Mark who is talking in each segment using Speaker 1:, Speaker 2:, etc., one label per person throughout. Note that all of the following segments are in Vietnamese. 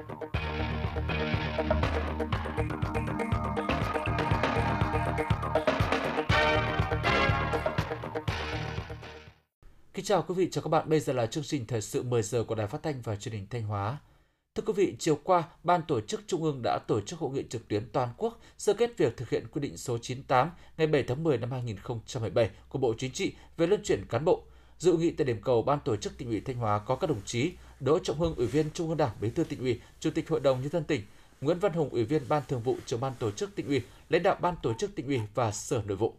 Speaker 1: Kính chào quý vị, chào các bạn. Bây giờ là chương trình thời sự 10 giờ của Đài Phát thanh và Truyền hình Thanh Hóa. Thưa quý vị, chiều qua, Ban tổ chức Trung ương đã tổ chức hội nghị trực tuyến toàn quốc sơ kết việc thực hiện quyết định số 98 ngày 7 tháng 10 năm 2017 của Bộ Chính trị về luân chuyển cán bộ. Dự nghị tại điểm cầu Ban tổ chức tỉnh ủy Thanh Hóa có các đồng chí Đỗ Trọng Hưng, Ủy viên Trung ương Đảng, Bí thư tỉnh ủy, Chủ tịch Hội đồng nhân dân tỉnh, Nguyễn Văn Hùng, Ủy viên Ban Thường vụ, Trưởng ban tổ chức tỉnh ủy, lãnh đạo Ban tổ chức tỉnh ủy và Sở Nội vụ.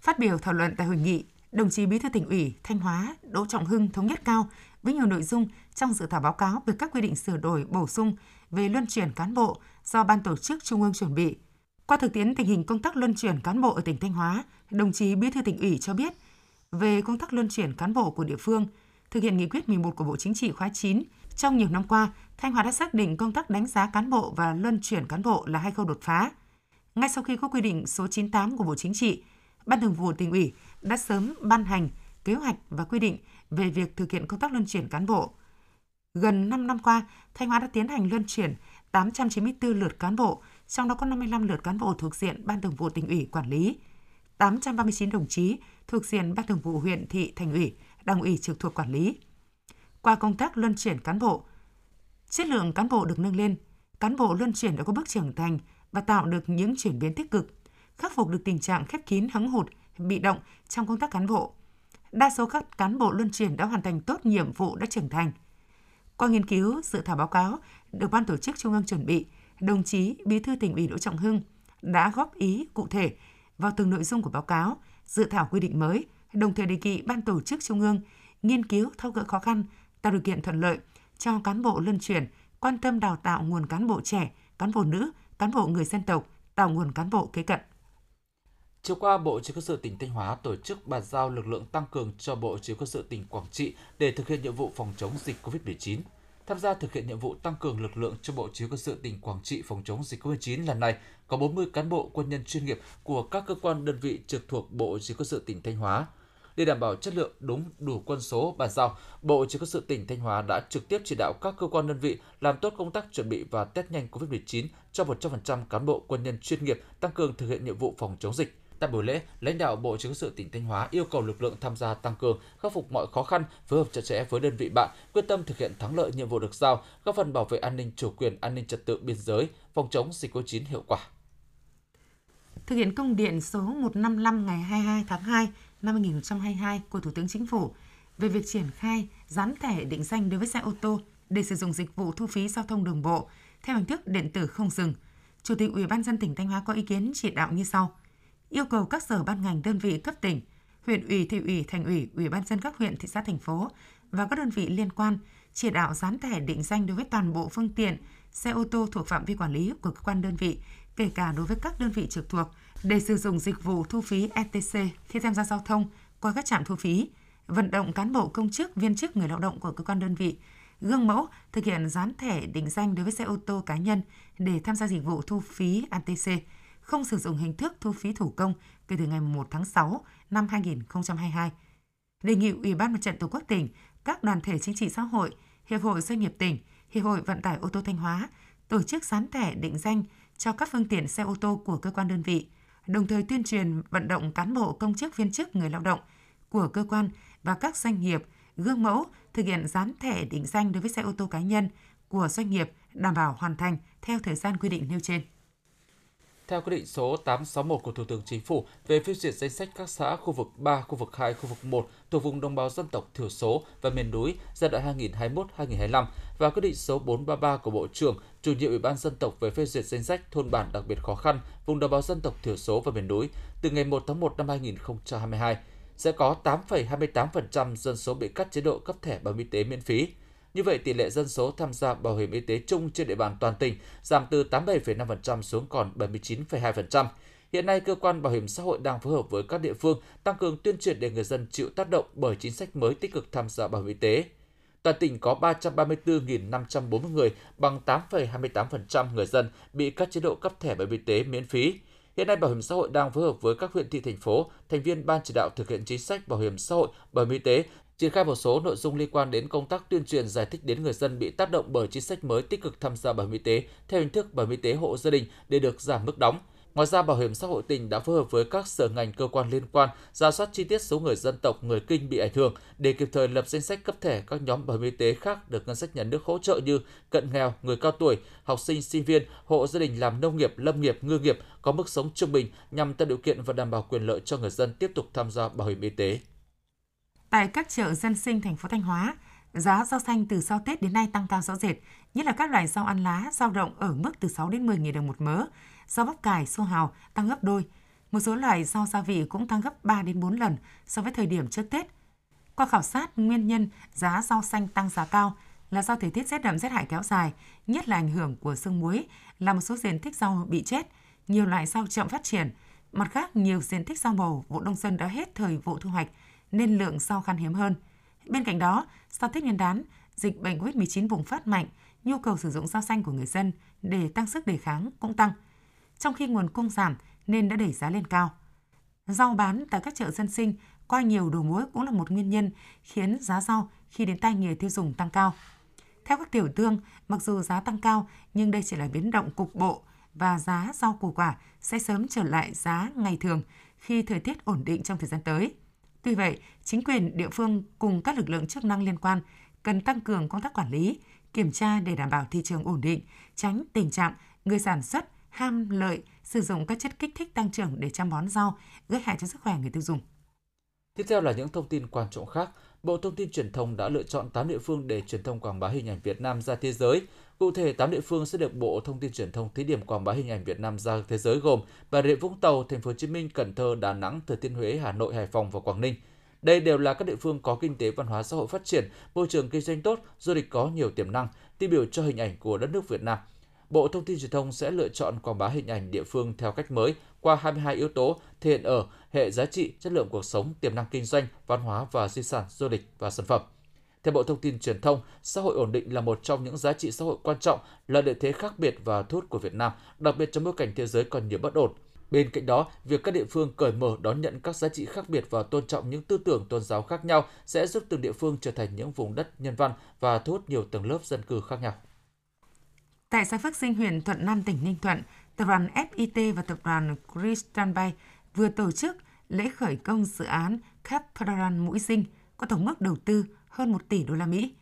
Speaker 2: Phát biểu thảo luận tại hội nghị, đồng chí Bí thư tỉnh ủy Thanh Hóa Đỗ Trọng Hưng thống nhất cao với nhiều nội dung trong dự thảo báo cáo về các quy định sửa đổi bổ sung về luân chuyển cán bộ do ban tổ chức Trung ương chuẩn bị. Qua thực tiễn tình hình công tác luân chuyển cán bộ ở tỉnh Thanh Hóa, đồng chí Bí thư tỉnh ủy cho biết về công tác luân chuyển cán bộ của địa phương, thực hiện nghị quyết 11 của Bộ Chính trị khóa 9, trong nhiều năm qua, Thanh Hóa đã xác định công tác đánh giá cán bộ và luân chuyển cán bộ là hai khâu đột phá. Ngay sau khi có quy định số 98 của Bộ Chính trị, Ban Thường vụ tỉnh ủy đã sớm ban hành kế hoạch và quy định về việc thực hiện công tác luân chuyển cán bộ. Gần 5 năm qua, Thanh Hóa đã tiến hành luân chuyển 894 lượt cán bộ, trong đó có 55 lượt cán bộ thuộc diện Ban Thường vụ tỉnh ủy quản lý, 839 đồng chí thuộc diện Ban Thường vụ huyện, thị, thành ủy, đảng ủy trực thuộc quản lý. Qua công tác luân chuyển cán bộ, chất lượng cán bộ được nâng lên, cán bộ luân chuyển đã có bước trưởng thành và tạo được những chuyển biến tích cực, khắc phục được tình trạng khép kín hắng hụt, bị động trong công tác cán bộ. Đa số các cán bộ luân chuyển đã hoàn thành tốt nhiệm vụ đã trưởng thành. Qua nghiên cứu dự thảo báo cáo được ban tổ chức Trung ương chuẩn bị, đồng chí Bí thư tỉnh ủy Đỗ Trọng Hưng đã góp ý cụ thể vào từng nội dung của báo cáo, dự thảo quy định mới, đồng thời đề nghị ban tổ chức Trung ương nghiên cứu thao gỡ khó khăn, tạo điều kiện thuận lợi cho cán bộ luân chuyển, quan tâm đào tạo nguồn cán bộ trẻ, cán bộ nữ, cán bộ người dân tộc, tạo nguồn cán bộ kế cận.
Speaker 1: Chiều qua, Bộ Chỉ huy quân sự tỉnh Thanh Hóa tổ chức bàn giao lực lượng tăng cường cho Bộ Chỉ huy quân sự tỉnh Quảng Trị để thực hiện nhiệm vụ phòng chống dịch COVID-19. Tham gia thực hiện nhiệm vụ tăng cường lực lượng cho Bộ Chỉ huy quân sự tỉnh Quảng Trị phòng chống dịch COVID-19 lần này có 40 cán bộ quân nhân chuyên nghiệp của các cơ quan đơn vị trực thuộc Bộ Chỉ huy quân sự tỉnh Thanh Hóa. Để đảm bảo chất lượng đúng đủ quân số bàn giao, Bộ Chỉ huy quân sự tỉnh Thanh Hóa đã trực tiếp chỉ đạo các cơ quan đơn vị làm tốt công tác chuẩn bị và test nhanh COVID-19 cho 100% cán bộ quân nhân chuyên nghiệp tăng cường thực hiện nhiệm vụ phòng chống dịch Tại buổi lễ, lãnh đạo Bộ Chứng sự tỉnh Thanh Hóa yêu cầu lực lượng tham gia tăng cường, khắc phục mọi khó khăn, phối hợp chặt chẽ với đơn vị bạn, quyết tâm thực hiện thắng lợi nhiệm vụ được giao, góp phần bảo vệ an ninh chủ quyền, an ninh trật tự biên giới, phòng chống dịch COVID-19 hiệu quả.
Speaker 2: Thực hiện công điện số 155 ngày 22 tháng 2 năm 2022 của Thủ tướng Chính phủ về việc triển khai dán thẻ định danh đối với xe ô tô để sử dụng dịch vụ thu phí giao thông đường bộ theo hình thức điện tử không dừng. Chủ tịch Ủy ban dân tỉnh Thanh Hóa có ý kiến chỉ đạo như sau – yêu cầu các sở ban ngành đơn vị cấp tỉnh, huyện ủy, thị ủy, thành ủy, ủy ban dân các huyện, thị xã, thành phố và các đơn vị liên quan chỉ đạo dán thẻ định danh đối với toàn bộ phương tiện, xe ô tô thuộc phạm vi quản lý của cơ quan đơn vị, kể cả đối với các đơn vị trực thuộc để sử dụng dịch vụ thu phí ETC khi tham gia giao thông qua các trạm thu phí, vận động cán bộ công chức, viên chức, người lao động của cơ quan đơn vị gương mẫu thực hiện dán thẻ định danh đối với xe ô tô cá nhân để tham gia dịch vụ thu phí ETC không sử dụng hình thức thu phí thủ công kể từ ngày 1 tháng 6 năm 2022. Đề nghị Ủy ban Mặt trận Tổ quốc tỉnh, các đoàn thể chính trị xã hội, Hiệp hội Doanh nghiệp tỉnh, Hiệp hội Vận tải ô tô Thanh Hóa tổ chức dán thẻ định danh cho các phương tiện xe ô tô của cơ quan đơn vị, đồng thời tuyên truyền vận động cán bộ công chức viên chức người lao động của cơ quan và các doanh nghiệp gương mẫu thực hiện dán thẻ định danh đối với xe ô tô cá nhân của doanh nghiệp đảm bảo hoàn thành theo thời gian quy định nêu trên
Speaker 1: theo quyết định số 861 của Thủ tướng Chính phủ về phê duyệt danh sách các xã khu vực 3, khu vực 2, khu vực 1 thuộc vùng đồng bào dân tộc thiểu số và miền núi giai đoạn 2021-2025 và quyết định số 433 của Bộ trưởng chủ nhiệm Ủy ban dân tộc về phê duyệt danh sách thôn bản đặc biệt khó khăn vùng đồng bào dân tộc thiểu số và miền núi từ ngày 1 tháng 1 năm 2022 sẽ có 8,28% dân số bị cắt chế độ cấp thẻ bảo hiểm y tế miễn phí như vậy, tỷ lệ dân số tham gia bảo hiểm y tế chung trên địa bàn toàn tỉnh giảm từ 87,5% xuống còn 79,2%. Hiện nay, cơ quan bảo hiểm xã hội đang phối hợp với các địa phương tăng cường tuyên truyền để người dân chịu tác động bởi chính sách mới tích cực tham gia bảo hiểm y tế. Toàn tỉnh có 334.540 người, bằng 8,28% người dân bị các chế độ cấp thẻ bảo hiểm y tế miễn phí. Hiện nay, Bảo hiểm xã hội đang phối hợp với các huyện thị thành phố, thành viên ban chỉ đạo thực hiện chính sách bảo hiểm xã hội, bảo hiểm y tế triển khai một số nội dung liên quan đến công tác tuyên truyền giải thích đến người dân bị tác động bởi chính sách mới tích cực tham gia bảo hiểm y tế theo hình thức bảo hiểm y tế hộ gia đình để được giảm mức đóng. Ngoài ra, Bảo hiểm xã hội tỉnh đã phối hợp với các sở ngành cơ quan liên quan ra soát chi tiết số người dân tộc người Kinh bị ảnh hưởng để kịp thời lập danh sách cấp thẻ các nhóm bảo hiểm y tế khác được ngân sách nhà nước hỗ trợ như cận nghèo, người cao tuổi, học sinh, sinh viên, hộ gia đình làm nông nghiệp, lâm nghiệp, ngư nghiệp có mức sống trung bình nhằm tạo điều kiện và đảm bảo quyền lợi cho người dân tiếp tục tham gia bảo hiểm y tế.
Speaker 2: Tại các chợ dân sinh thành phố Thanh Hóa, giá rau xanh từ sau Tết đến nay tăng cao rõ rệt, nhất là các loại rau ăn lá dao động ở mức từ 6 đến 10 000 đồng một mớ, rau bắp cải, su hào tăng gấp đôi. Một số loại rau gia vị cũng tăng gấp 3 đến 4 lần so với thời điểm trước Tết. Qua khảo sát, nguyên nhân giá rau xanh tăng giá cao là do thời tiết rét đậm rét hại kéo dài, nhất là ảnh hưởng của sương muối, làm một số diện tích rau bị chết, nhiều loại rau chậm phát triển. Mặt khác, nhiều diện tích rau màu vụ đông xuân đã hết thời vụ thu hoạch, nên lượng rau khan hiếm hơn. Bên cạnh đó, sau Tết Nguyên đán, dịch bệnh COVID-19 bùng phát mạnh, nhu cầu sử dụng rau xanh của người dân để tăng sức đề kháng cũng tăng. Trong khi nguồn cung giảm nên đã đẩy giá lên cao. Rau bán tại các chợ dân sinh qua nhiều đầu mối cũng là một nguyên nhân khiến giá rau khi đến tay người tiêu dùng tăng cao. Theo các tiểu thương, mặc dù giá tăng cao nhưng đây chỉ là biến động cục bộ và giá rau củ quả sẽ sớm trở lại giá ngày thường khi thời tiết ổn định trong thời gian tới. Tuy vậy, chính quyền địa phương cùng các lực lượng chức năng liên quan cần tăng cường công tác quản lý, kiểm tra để đảm bảo thị trường ổn định, tránh tình trạng người sản xuất ham lợi sử dụng các chất kích thích tăng trưởng để chăm bón rau, gây hại cho sức khỏe người tiêu dùng.
Speaker 1: Tiếp theo là những thông tin quan trọng khác. Bộ Thông tin Truyền thông đã lựa chọn 8 địa phương để truyền thông quảng bá hình ảnh Việt Nam ra thế giới. Cụ thể, 8 địa phương sẽ được Bộ Thông tin Truyền thông thí điểm quảng bá hình ảnh Việt Nam ra thế giới gồm Bà Rịa Vũng Tàu, Thành phố Hồ Chí Minh, Cần Thơ, Đà Nẵng, Thừa Thiên Huế, Hà Nội, Hải Phòng và Quảng Ninh. Đây đều là các địa phương có kinh tế văn hóa xã hội phát triển, môi trường kinh doanh tốt, du lịch có nhiều tiềm năng, tiêu biểu cho hình ảnh của đất nước Việt Nam. Bộ Thông tin Truyền thông sẽ lựa chọn quảng bá hình ảnh địa phương theo cách mới qua 22 yếu tố thể hiện ở hệ giá trị, chất lượng cuộc sống, tiềm năng kinh doanh, văn hóa và di sản du lịch và sản phẩm. Theo Bộ Thông tin Truyền thông, xã hội ổn định là một trong những giá trị xã hội quan trọng, là lợi thế khác biệt và thu hút của Việt Nam, đặc biệt trong bối cảnh thế giới còn nhiều bất ổn. Bên cạnh đó, việc các địa phương cởi mở đón nhận các giá trị khác biệt và tôn trọng những tư tưởng tôn giáo khác nhau sẽ giúp từng địa phương trở thành những vùng đất nhân văn và thu hút nhiều tầng lớp dân cư khác nhau.
Speaker 2: Tại xã Phước Sinh, huyện Thuận Nam, tỉnh Ninh Thuận, tập đoàn FIT và tập đoàn Christian Bay vừa tổ chức lễ khởi công dự án Capital Mũi sinh có tổng mức đầu tư hơn 1 tỷ đô la Mỹ.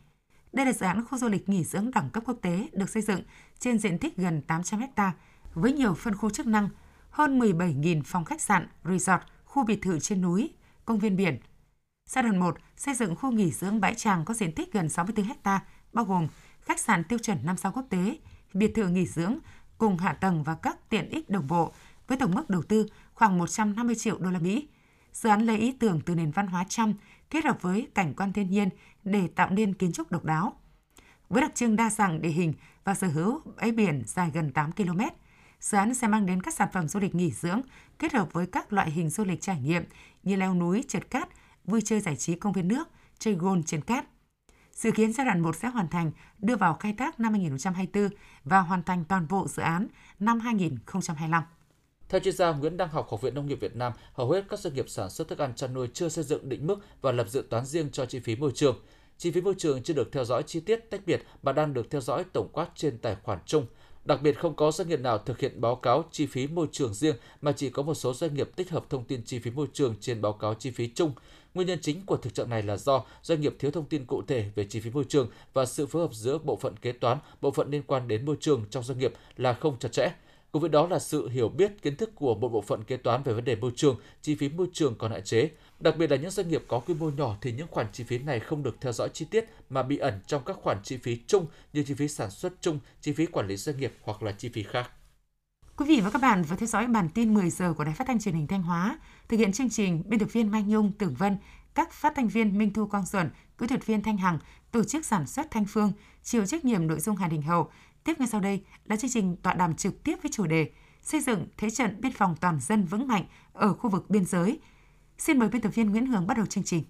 Speaker 2: Đây là dự án khu du lịch nghỉ dưỡng đẳng cấp quốc tế được xây dựng trên diện tích gần 800 ha với nhiều phân khu chức năng, hơn 17.000 phòng khách sạn, resort, khu biệt thự trên núi, công viên biển. Giai đoạn 1 xây dựng khu nghỉ dưỡng bãi tràng có diện tích gần 64 ha, bao gồm khách sạn tiêu chuẩn 5 sao quốc tế, biệt thự nghỉ dưỡng cùng hạ tầng và các tiện ích đồng bộ với tổng mức đầu tư khoảng 150 triệu đô la Mỹ. Dự án lấy ý tưởng từ nền văn hóa trăm kết hợp với cảnh quan thiên nhiên để tạo nên kiến trúc độc đáo. Với đặc trưng đa dạng địa hình và sở hữu bãi biển dài gần 8 km, dự án sẽ mang đến các sản phẩm du lịch nghỉ dưỡng kết hợp với các loại hình du lịch trải nghiệm như leo núi, trượt cát, vui chơi giải trí công viên nước, chơi golf trên cát. Dự kiến giai đoạn 1 sẽ hoàn thành đưa vào khai thác năm 2024 và hoàn thành toàn bộ dự án năm 2025.
Speaker 1: Theo chuyên gia Nguyễn Đăng Học, Học viện Nông nghiệp Việt Nam, hầu hết các doanh nghiệp sản xuất thức ăn chăn nuôi chưa xây dựng định mức và lập dự toán riêng cho chi phí môi trường. Chi phí môi trường chưa được theo dõi chi tiết tách biệt mà đang được theo dõi tổng quát trên tài khoản chung. Đặc biệt không có doanh nghiệp nào thực hiện báo cáo chi phí môi trường riêng mà chỉ có một số doanh nghiệp tích hợp thông tin chi phí môi trường trên báo cáo chi phí chung. Nguyên nhân chính của thực trạng này là do doanh nghiệp thiếu thông tin cụ thể về chi phí môi trường và sự phối hợp giữa bộ phận kế toán, bộ phận liên quan đến môi trường trong doanh nghiệp là không chặt chẽ. Cùng với đó là sự hiểu biết kiến thức của một bộ phận kế toán về vấn đề môi trường, chi phí môi trường còn hạn chế. Đặc biệt là những doanh nghiệp có quy mô nhỏ thì những khoản chi phí này không được theo dõi chi tiết mà bị ẩn trong các khoản chi phí chung như chi phí sản xuất chung, chi phí quản lý doanh nghiệp hoặc là chi phí khác.
Speaker 2: Quý vị và các bạn vừa theo dõi bản tin 10 giờ của Đài Phát thanh Truyền hình Thanh Hóa. Thực hiện chương trình, biên tập viên Mai Nhung, Tưởng Vân, các phát thanh viên Minh Thu Quang Duẩn, kỹ thuật viên Thanh Hằng, tổ chức sản xuất Thanh Phương, chịu trách nhiệm nội dung Hà Đình Hậu. Tiếp ngay sau đây là chương trình tọa đàm trực tiếp với chủ đề xây dựng thế trận biên phòng toàn dân vững mạnh ở khu vực biên giới. Xin mời biên tập viên Nguyễn Hường bắt đầu chương trình.